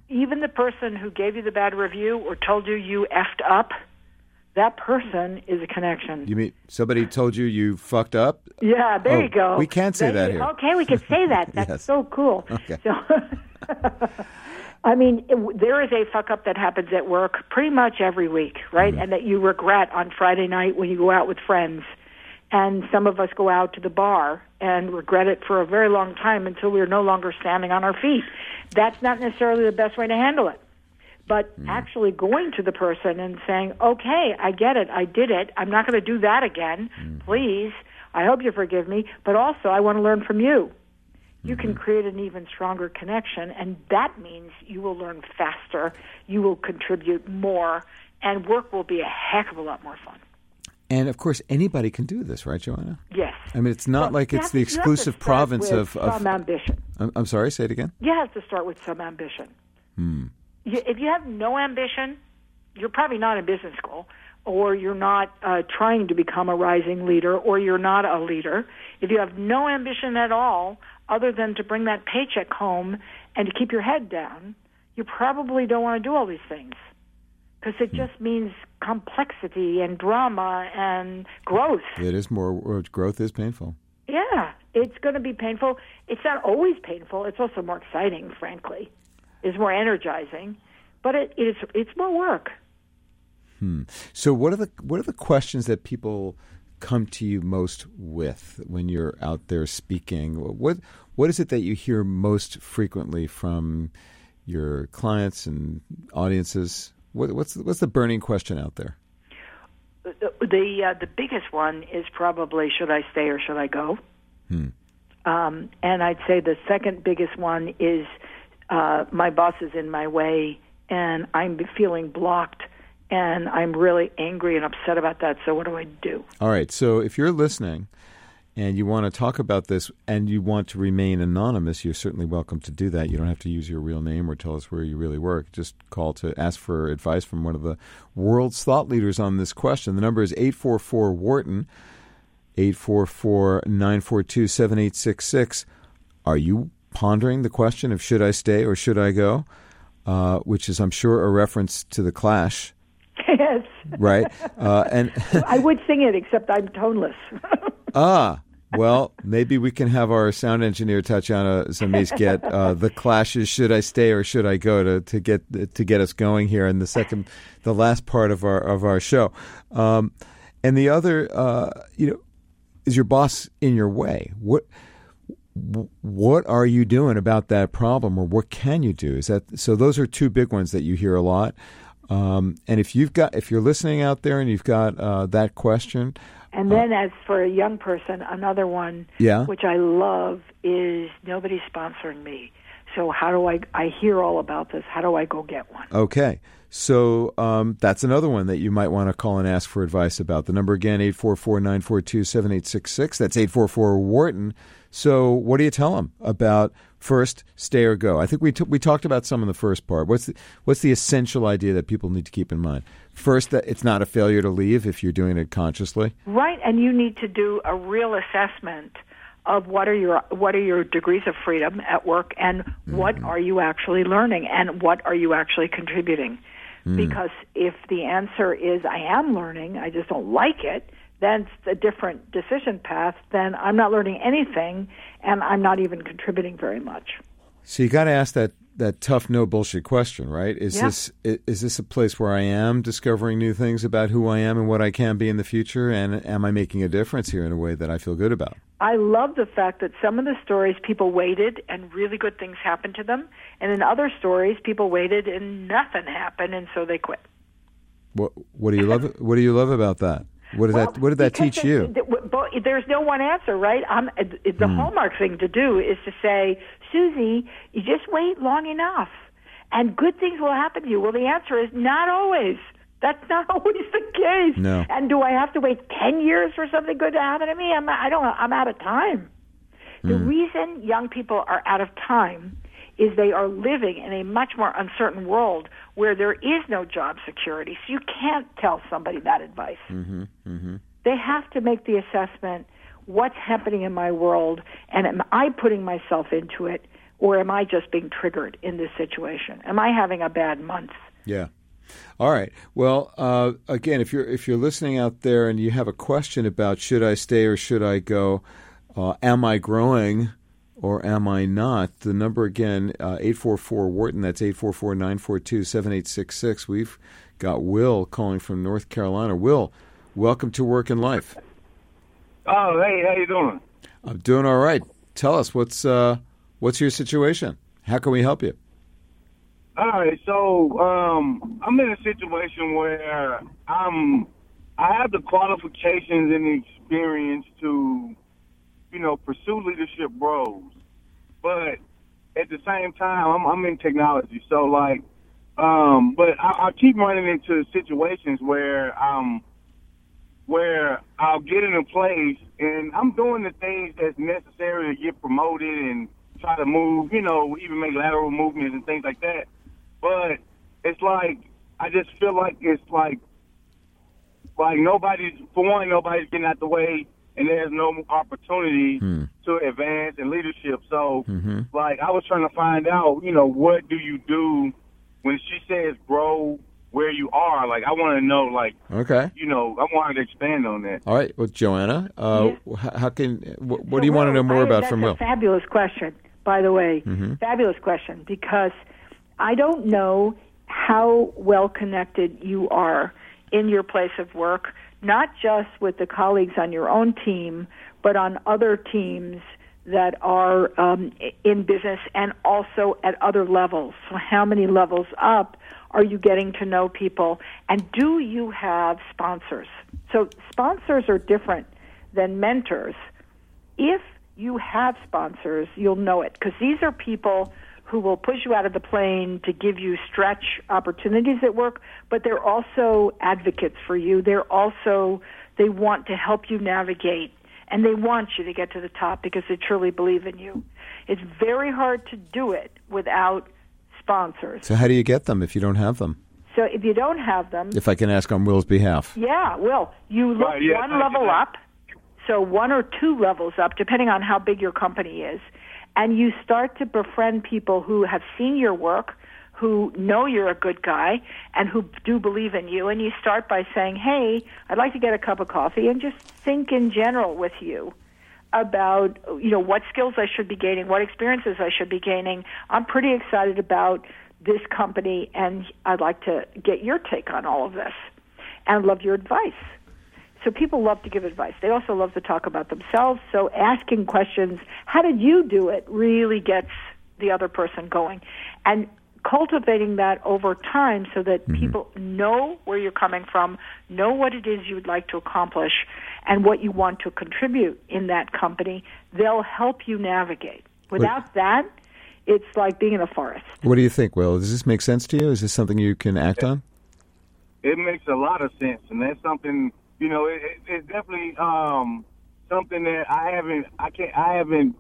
[SPEAKER 4] Even the person who gave you the bad review or told you you effed up, that person is a connection.
[SPEAKER 3] You mean somebody told you you fucked up?
[SPEAKER 4] Yeah, there
[SPEAKER 3] Oh,
[SPEAKER 4] you go.
[SPEAKER 3] we can't say that here.
[SPEAKER 4] Okay, we can say that. That's
[SPEAKER 3] Yes.
[SPEAKER 4] so cool.
[SPEAKER 3] Okay.
[SPEAKER 4] So, I mean, it, there is a fuck up that happens at work pretty much every week, right?
[SPEAKER 3] Mm-hmm.
[SPEAKER 4] And that you regret on Friday night when you go out with friends. And some of us go out to the bar and regret it for a very long time until we're no longer standing on our feet. That's not necessarily the best way to handle it. But
[SPEAKER 3] Mm.
[SPEAKER 4] actually going to the person and saying, okay, I get it, I did it, I'm not going to do that again,
[SPEAKER 3] Mm-hmm.
[SPEAKER 4] please, I hope you forgive me, but also I want to learn from you. You
[SPEAKER 3] Mm-hmm.
[SPEAKER 4] can create an even stronger connection, and that means you will learn faster, you will contribute more, and work will be a heck of a lot more fun.
[SPEAKER 3] And of course, anybody can do this, right, Joanna?
[SPEAKER 4] Yes.
[SPEAKER 3] I mean, it's not
[SPEAKER 4] Well,
[SPEAKER 3] like it's the exclusive province of. of
[SPEAKER 4] some ambition.
[SPEAKER 3] I'm, I'm sorry. Say it again.
[SPEAKER 4] You have to start with some ambition.
[SPEAKER 3] Hmm.
[SPEAKER 4] You, if you have no ambition, you're probably not in business school, or you're not uh, trying to become a rising leader, or you're not a leader. If you have no ambition at all, other than to bring that paycheck home and to keep your head down, you probably don't want to do all these things because it just means complexity and drama and growth.
[SPEAKER 3] It is more growth is painful.
[SPEAKER 4] Yeah, it's going to be painful. It's not always painful. It's also more exciting, frankly. It's more energizing, but it, it's it's more work. Hmm.
[SPEAKER 3] So what are the what are the questions that people come to you most with when you're out there speaking? What what is it that you hear most frequently from your clients and audiences? What, what's what's the burning question out there?
[SPEAKER 4] The the, uh, the biggest one is probably should I stay or should I go? Um, and I'd say the second biggest one is uh, my boss is in my way and I'm feeling blocked and I'm really angry and upset about that. So what do I do?
[SPEAKER 3] All right. So if you're listening and you want to talk about this and you want to remain anonymous, you're certainly welcome to do that. You don't have to use your real name or tell us where you really work. Just call to ask for advice from one of the world's thought leaders on this question. The number is 844 Wharton, 844 942 7866. Are you pondering the question of should I stay or should I go? Uh, which is, I'm sure, a reference to the Clash,
[SPEAKER 4] yes,
[SPEAKER 3] right? Uh, and
[SPEAKER 4] I would sing it, except I'm toneless.
[SPEAKER 3] Ah, well, maybe we can have our sound engineer Tatiana Zamis get uh, the clashes. Should I stay or should I go to, to get to get us going here in the second, the last part of our of our show, um, and the other, uh, you know, is your boss in your way? What what are you doing about that problem, or what can you do? Is that so? Those are two big ones that you hear a lot. Um, and if you've got, if you're listening out there and you've got uh, that question,
[SPEAKER 4] And then, as for a young person, another one,
[SPEAKER 3] Yeah.
[SPEAKER 4] which I love, is nobody's sponsoring me. So how do I? I hear all about this. How do I go get one?
[SPEAKER 3] Okay. So um, that's another one that you might want to call and ask for advice about. The number again, 844-942-7866. That's 844-WHARTON. So what do you tell them about first, stay or go? I think we, t- we talked about some in the first part. What's the, what's the essential idea that people need to keep in mind? First, that it's not a failure to leave if you're doing it consciously.
[SPEAKER 4] Right, and you need to do a real assessment of what are your what are your degrees of freedom at work, and what are you actually learning, and what are you actually contributing. Mm. Because if the answer is I am learning, I just don't like it, then it's a different decision path. Then I'm not learning anything, and I'm not even contributing very much.
[SPEAKER 3] So you got to ask that that tough no bullshit question, right? Is
[SPEAKER 4] yeah.
[SPEAKER 3] this is this a place where I am discovering new things about who I am and what I can be in the future and am I making a difference here in a way that I feel good about?
[SPEAKER 4] I love the fact that some of the stories people waited and really good things happened to them, and in other stories people waited and nothing happened and so they quit.
[SPEAKER 3] What what do you love what do you love about that? What did
[SPEAKER 4] well,
[SPEAKER 3] that What did that teach you?
[SPEAKER 4] There's no one answer, right? I'm, the mm. hallmark thing to do is to say, Susie, you just wait long enough, and good things will happen to you. Well, the answer is not always. That's not always the case.
[SPEAKER 3] No.
[SPEAKER 4] And do I have to wait ten years for something good to happen to me? I'm, I don't. I'm out of time. The
[SPEAKER 3] mm.
[SPEAKER 4] reason young people are out of time is they are living in a much more uncertain world where there is no job security. So you can't tell somebody that advice.
[SPEAKER 3] Mm-hmm, mm-hmm.
[SPEAKER 4] They have to make the assessment what's happening in my world and am I putting myself into it or am I just being triggered in this situation? Am I having a bad month?
[SPEAKER 3] Yeah. All right. Well, uh, again, if you're if you're listening out there and you have a question about should I stay or should I go, uh, am I growing? Or am I not? The number again, uh, 844 Wharton, that's 844 942 7866. We've got Will calling from North Carolina. Will, welcome to Work and Life.
[SPEAKER 5] Oh, hey, how you doing?
[SPEAKER 3] I'm doing all right. Tell us, what's, uh, what's your situation? How can we help you?
[SPEAKER 5] All right, so um, I'm in a situation where I'm I have the qualifications and the experience to you know, pursue leadership roles. But at the same time, I'm, I'm in technology, so like, um, but I, I keep running into situations where um, where I'll get in a place and I'm doing the things that's necessary to get promoted and try to move, you know, even make lateral movements and things like that. But it's like I just feel like it's like like nobody's for one, nobody's getting out the way and there's no opportunity
[SPEAKER 3] hmm.
[SPEAKER 5] to advance in leadership. So,
[SPEAKER 3] mm-hmm.
[SPEAKER 5] like, I was trying to find out, you know, what do you do when she says grow where you are? Like, I want to know, like,
[SPEAKER 3] okay,
[SPEAKER 5] you know, I wanted to expand on that.
[SPEAKER 3] All right, well, Joanna, uh,
[SPEAKER 4] yeah.
[SPEAKER 3] how can what, what
[SPEAKER 4] so
[SPEAKER 3] do you
[SPEAKER 4] Will,
[SPEAKER 3] want to know more
[SPEAKER 4] I,
[SPEAKER 3] about from Will?
[SPEAKER 4] Fabulous question, by the way.
[SPEAKER 3] Mm-hmm.
[SPEAKER 4] Fabulous question because I don't know how well connected you are in your place of work not just with the colleagues on your own team, but on other teams that are um, in business and also at other levels. So, how many levels up are you getting to know people? And do you have sponsors? So, sponsors are different than mentors. If you have sponsors, you'll know it because these are people who will push you out of the plane to give you stretch opportunities at work, but they're also advocates for you. They're also, they want to help you navigate and they want you to get to the top because they truly believe in you. It's very hard to do it without sponsors.
[SPEAKER 3] So, how do you get them if you don't have them?
[SPEAKER 4] So, if you don't have them,
[SPEAKER 3] if I can ask on Will's behalf,
[SPEAKER 4] yeah, Will, you look
[SPEAKER 5] Right, yeah,
[SPEAKER 4] one
[SPEAKER 5] thank
[SPEAKER 4] level up, so one or two levels up, depending on how big your company is, and you start to befriend people who have seen your work, who know you're a good guy, and who do believe in you. And you start by saying, "Hey, I'd like to get a cup of coffee," and just think in general with you about you know what skills I should be gaining, what experiences I should be gaining. I'm pretty excited about this company, and I'd like to get your take on all of this, and love your advice. So people love to give advice. They also love to talk about themselves. So asking questions, how did you do it, really gets the other person going. And cultivating that over time so that
[SPEAKER 3] Mm-hmm.
[SPEAKER 4] people know where you're coming from, know what it is you'd like to accomplish, and what you want to contribute in that company, they'll help you navigate. Without that, it's like being in a forest.
[SPEAKER 3] what do you think, Will? Does this make sense to you? Is this something you can act on?
[SPEAKER 5] It makes a lot of sense, and that's something you know. It, it, it's definitely um, something that I haven't, I can't, I haven't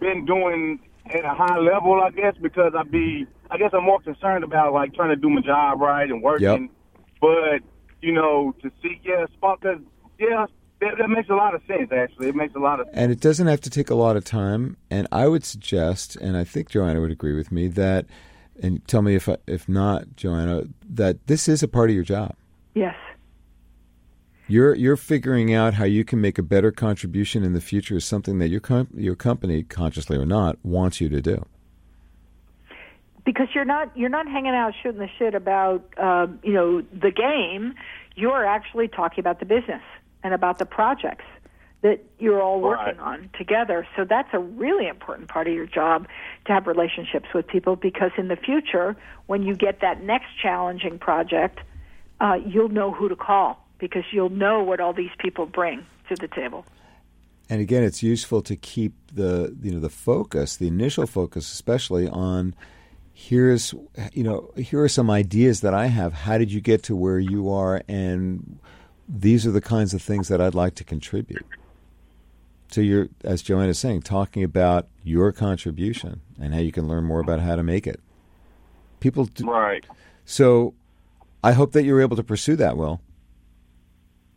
[SPEAKER 5] been doing at a high level, I guess, because I be, I guess I'm more concerned about like trying to do my job right and working. Yep. But you know, to see, yeah, spot, cause yeah, that, that makes a lot of sense. Actually, it makes a lot of sense.
[SPEAKER 3] And it doesn't have to take a lot of time. And I would suggest, and I think Joanna would agree with me, that and tell me if if not, Joanna, that this is a part of your job.
[SPEAKER 4] Yes.
[SPEAKER 3] You're you're figuring out how you can make a better contribution in the future is something that your com- your company, consciously or not, wants you to do.
[SPEAKER 4] Because you're not you're not hanging out shooting the shit about uh, you know the game. You're actually talking about the business and about the projects that you're all working
[SPEAKER 5] Right.
[SPEAKER 4] on together. So that's a really important part of your job to have relationships with people because in the future, when you get that next challenging project, uh, you'll know who to call because you'll know what all these people bring to the table.
[SPEAKER 3] And again, it's useful to keep the you know the focus, the initial focus, especially on here's you know here are some ideas that I have. How did you get to where you are? And these are the kinds of things that I'd like to contribute. So you're, as Joanna's saying, talking about your contribution and how you can learn more about how to make it. People, do,
[SPEAKER 5] Right.
[SPEAKER 3] so I hope that you're able to pursue that. Will.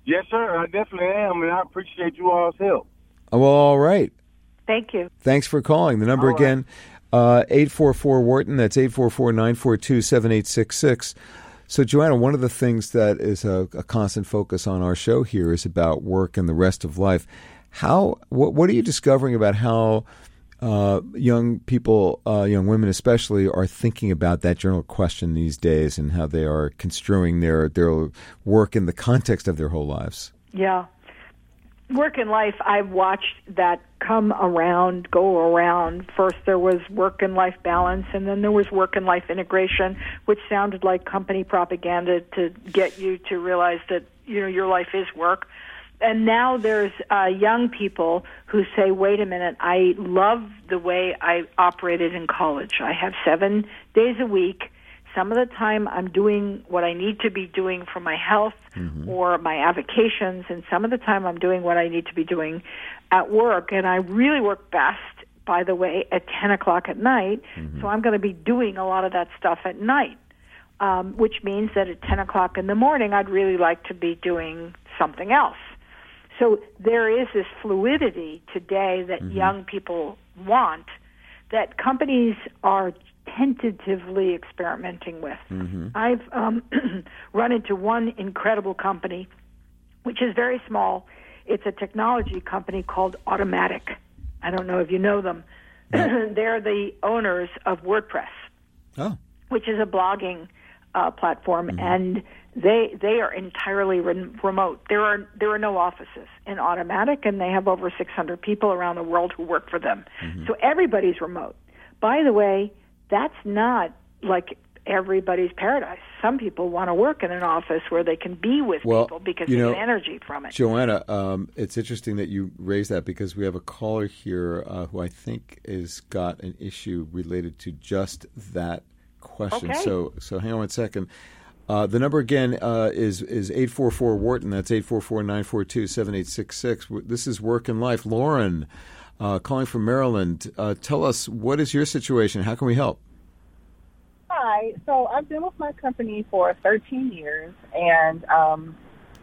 [SPEAKER 5] Yes, sir. I definitely am, and I appreciate you all's help.
[SPEAKER 3] Oh, Well, all right.
[SPEAKER 4] Thank you.
[SPEAKER 3] Thanks for calling. The number
[SPEAKER 5] All right.
[SPEAKER 3] again, uh, 844 Wharton. That's 844 942 7866. So, Joanna, one of the things that is a, a constant focus on our show here is about work and the rest of life. How, what, what are you discovering about how uh, young people, uh, young women especially, are thinking about that general question these days and how they are construing their, their work in the context of their whole lives?
[SPEAKER 4] Yeah. Work and life, I've watched that come around, go around. First there was work and life balance, and then there was work and life integration, which sounded like company propaganda to get you to realize that, you know, your life is work. And now there's uh, young people who say, wait a minute, I love the way I operated in college. I have seven days a week. Some of the time I'm doing what I need to be doing for my health or my avocations, and some of the time I'm doing what I need to be doing at work. And I really work best, by the way, at 10 o'clock at night. So I'm going to be doing a lot of that stuff at night, um, which means that at 10 o'clock in the morning, I'd really like to be doing something else. So there is this fluidity today that young people want that companies are tentatively experimenting with. I've um, run into one incredible company, which is very small. It's a technology company called Automattic. I don't know if you know them. They're the owners of WordPress
[SPEAKER 3] Oh.
[SPEAKER 4] which is a blogging uh, platform, and they they are entirely re- remote. There are there are no offices in Automattic, and they have over 600 people around the world who work for them. So everybody's remote. By the way, that's not like everybody's paradise. Some people want to work in an office where they can be with
[SPEAKER 3] Well,
[SPEAKER 4] people because
[SPEAKER 3] you know,
[SPEAKER 4] get energy from it.
[SPEAKER 3] Joanna, um, it's interesting that you raise that because we have a caller here uh, who I think has got an issue related to just that question.
[SPEAKER 4] Okay.
[SPEAKER 3] So, so hang on one second. Uh, the number again uh, is is eight four four Wharton. That's 844-942-7866. This is Work and Life. Lauren, uh, calling from Maryland. Uh, tell us what is your situation? How can we help?
[SPEAKER 6] Hi. So I've been with my company for 13 years, and um,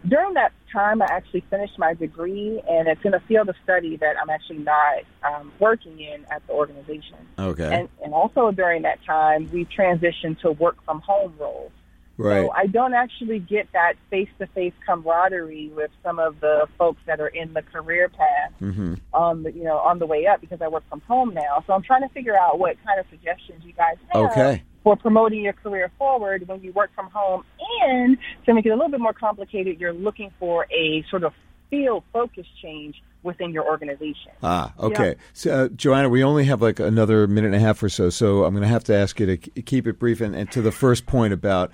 [SPEAKER 6] during that time, I actually finished my degree, and it's in a field of study that I'm actually not um, working in at the organization.
[SPEAKER 3] Okay,
[SPEAKER 6] And, and also during that time, we transitioned to work from home roles.
[SPEAKER 3] right.
[SPEAKER 6] So I don't actually get that face-to-face camaraderie with some of the folks that are in the career path
[SPEAKER 3] hmm
[SPEAKER 6] on the you know on the way up because I work from home now. So I'm trying to figure out what kind of suggestions you guys have
[SPEAKER 3] Okay.
[SPEAKER 6] For promoting your career forward when you work from home, and to make it a little bit more complicated, you're looking for a sort of field focus change within your organization.
[SPEAKER 3] Ah, okay. So, uh, Joanna, we only have like another minute and a half or so, so I'm going to have to ask you to k- keep it brief and, and to the first point about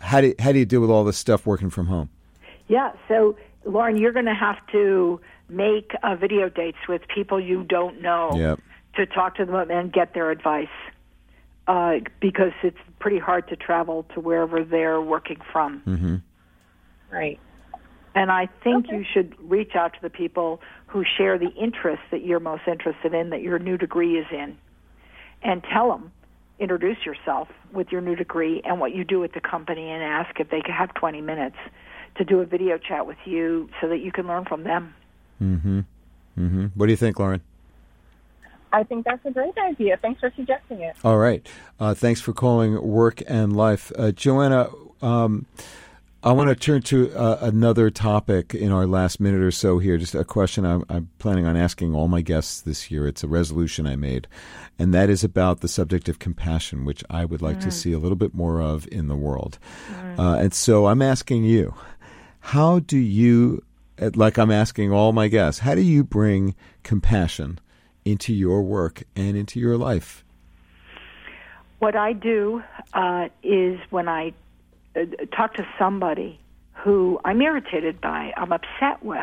[SPEAKER 3] how do how do you deal with all this stuff working from home?
[SPEAKER 4] Yeah, so Lauren, you're going to have to make uh, video dates with people you don't know
[SPEAKER 3] Yep.
[SPEAKER 4] to talk to them and get their advice uh, because it's pretty hard to travel to wherever they're working from.
[SPEAKER 3] Mm-hmm.
[SPEAKER 6] Right.
[SPEAKER 4] And I think you should reach out to the people who share the interests that you're most interested in, that your new degree is in, and tell them, introduce yourself with your new degree and what you do at the company, and ask if they could have 20 minutes to do a video chat with you so that you can learn from them.
[SPEAKER 3] Mm-hmm. Mm-hmm. What do you think, Lauren?
[SPEAKER 6] I think that's a great idea. Thanks for suggesting it.
[SPEAKER 3] All right. Uh, thanks for calling Work and Life. Uh, Joanna, um, I want to turn to uh, another topic in our last minute or so here. Just a question I'm, I'm, planning on asking all my guests this year. It's a resolution I made, and that is about the subject of compassion, which I would like mm. to see a little bit more of in the world. Mm. Uh, and so I'm asking you, how do you, like I'm asking all my guests, how do you bring compassion into your work and into your life?
[SPEAKER 4] What I do uh, is when I uh, talk to somebody who I'm irritated by, I'm upset with,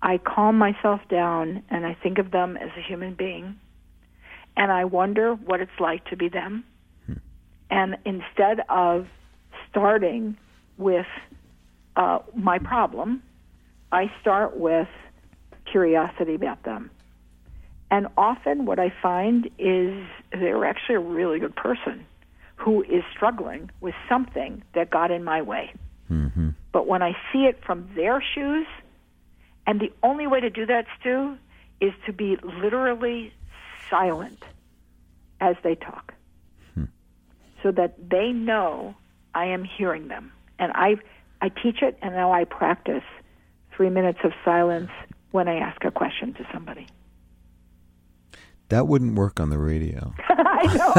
[SPEAKER 4] I calm myself down and I think of them as a human being and I wonder what it's like to be them. Hmm. And instead of starting with uh, my problem, I start with curiosity about them. And often what I find is they're actually a really good person who is struggling with something that got in my way. Mm-hmm. But when I see it from their shoes, and the only way to do that, Stew, is to be literally silent as they talk hmm. so that they know I am hearing them. And I, I teach it, and now I practice three minutes of silence when I ask a question to somebody.
[SPEAKER 3] That wouldn't work on the radio.
[SPEAKER 4] I know.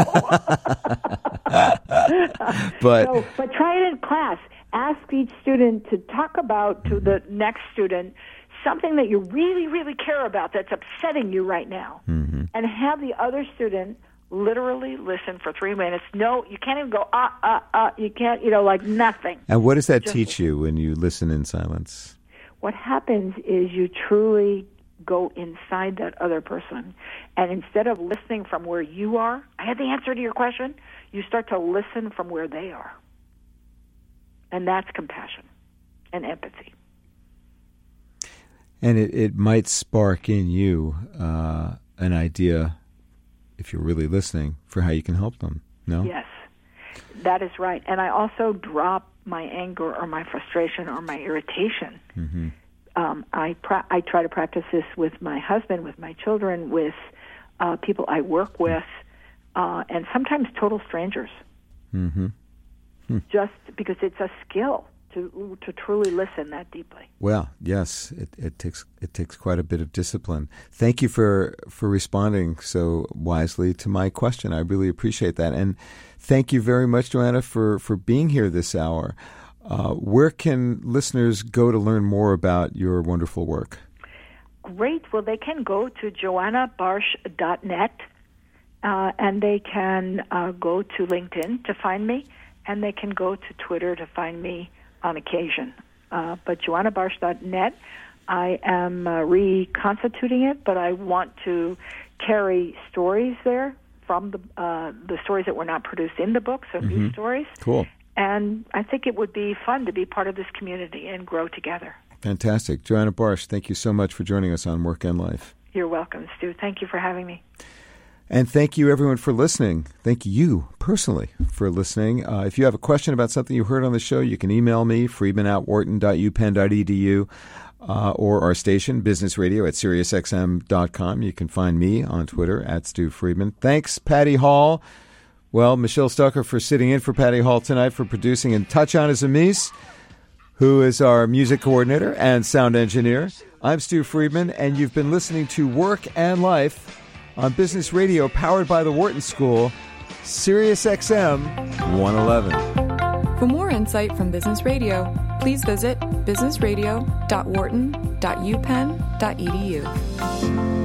[SPEAKER 4] but so, but try it in class. Ask each student to talk about to mm-hmm. the next student something that you really, really care about that's upsetting you right now, mm-hmm. and have the other student literally listen for three minutes. No, you can't even go ah ah ah. You can't, you know, like nothing.
[SPEAKER 3] And what does that Just, teach you when you listen in silence?
[SPEAKER 4] What happens is you truly go inside that other person. And instead of listening from where you are, I had the answer to your question, you start to listen from where they are. And that's compassion and empathy.
[SPEAKER 3] And it, it might spark in you uh, an idea, if you're really listening, for how you can help them. No?
[SPEAKER 4] Yes, that is right. And I also drop my anger or my frustration or my irritation. Mm-hmm um, I pra- I try to practice this with my husband, with my children, with uh, people I work with, uh, and sometimes total strangers. Mm-hmm. Hmm. Just because it's a skill to to truly listen that deeply.
[SPEAKER 3] Well, yes, it, it takes it takes quite a bit of discipline. Thank you for for responding so wisely to my question. I really appreciate that, and thank you very much, Joanna, for for being here this hour. Uh, where can listeners go to learn more about your wonderful work?
[SPEAKER 4] Great. Well, they can go to joannabarsh.net uh, and they can uh, go to LinkedIn to find me, and they can go to Twitter to find me on occasion. Uh, but joannabarsh.net, I am uh, reconstituting it, but I want to carry stories there from the uh, the stories that were not produced in the book, so mm-hmm. new stories.
[SPEAKER 3] Cool.
[SPEAKER 4] And I think it would be fun to be part of this community and grow together.
[SPEAKER 3] Fantastic. Joanna Barsh, thank you so much for joining us on Work and Life.
[SPEAKER 4] You're welcome, Stew. Thank you for having me.
[SPEAKER 3] And thank you, everyone, for listening. Thank you personally for listening. Uh, if you have a question about something you heard on the show, you can email me, friedman at wharton.upenn.edu, uh, or our station, Business Radio, at SiriusXM.com. You can find me on Twitter at Stew Friedman. Thanks, Patty Hall. Well, Michelle Stucker for sitting in for Patty Hall tonight for producing, and Tatiana Zamis, who is our music coordinator and sound engineer. I'm Stew Friedman, and you've been listening to Work and Life on Business Radio, powered by the Wharton School, Sirius XM 111.
[SPEAKER 1] For more insight from Business Radio, please visit businessradio.wharton.upenn.edu.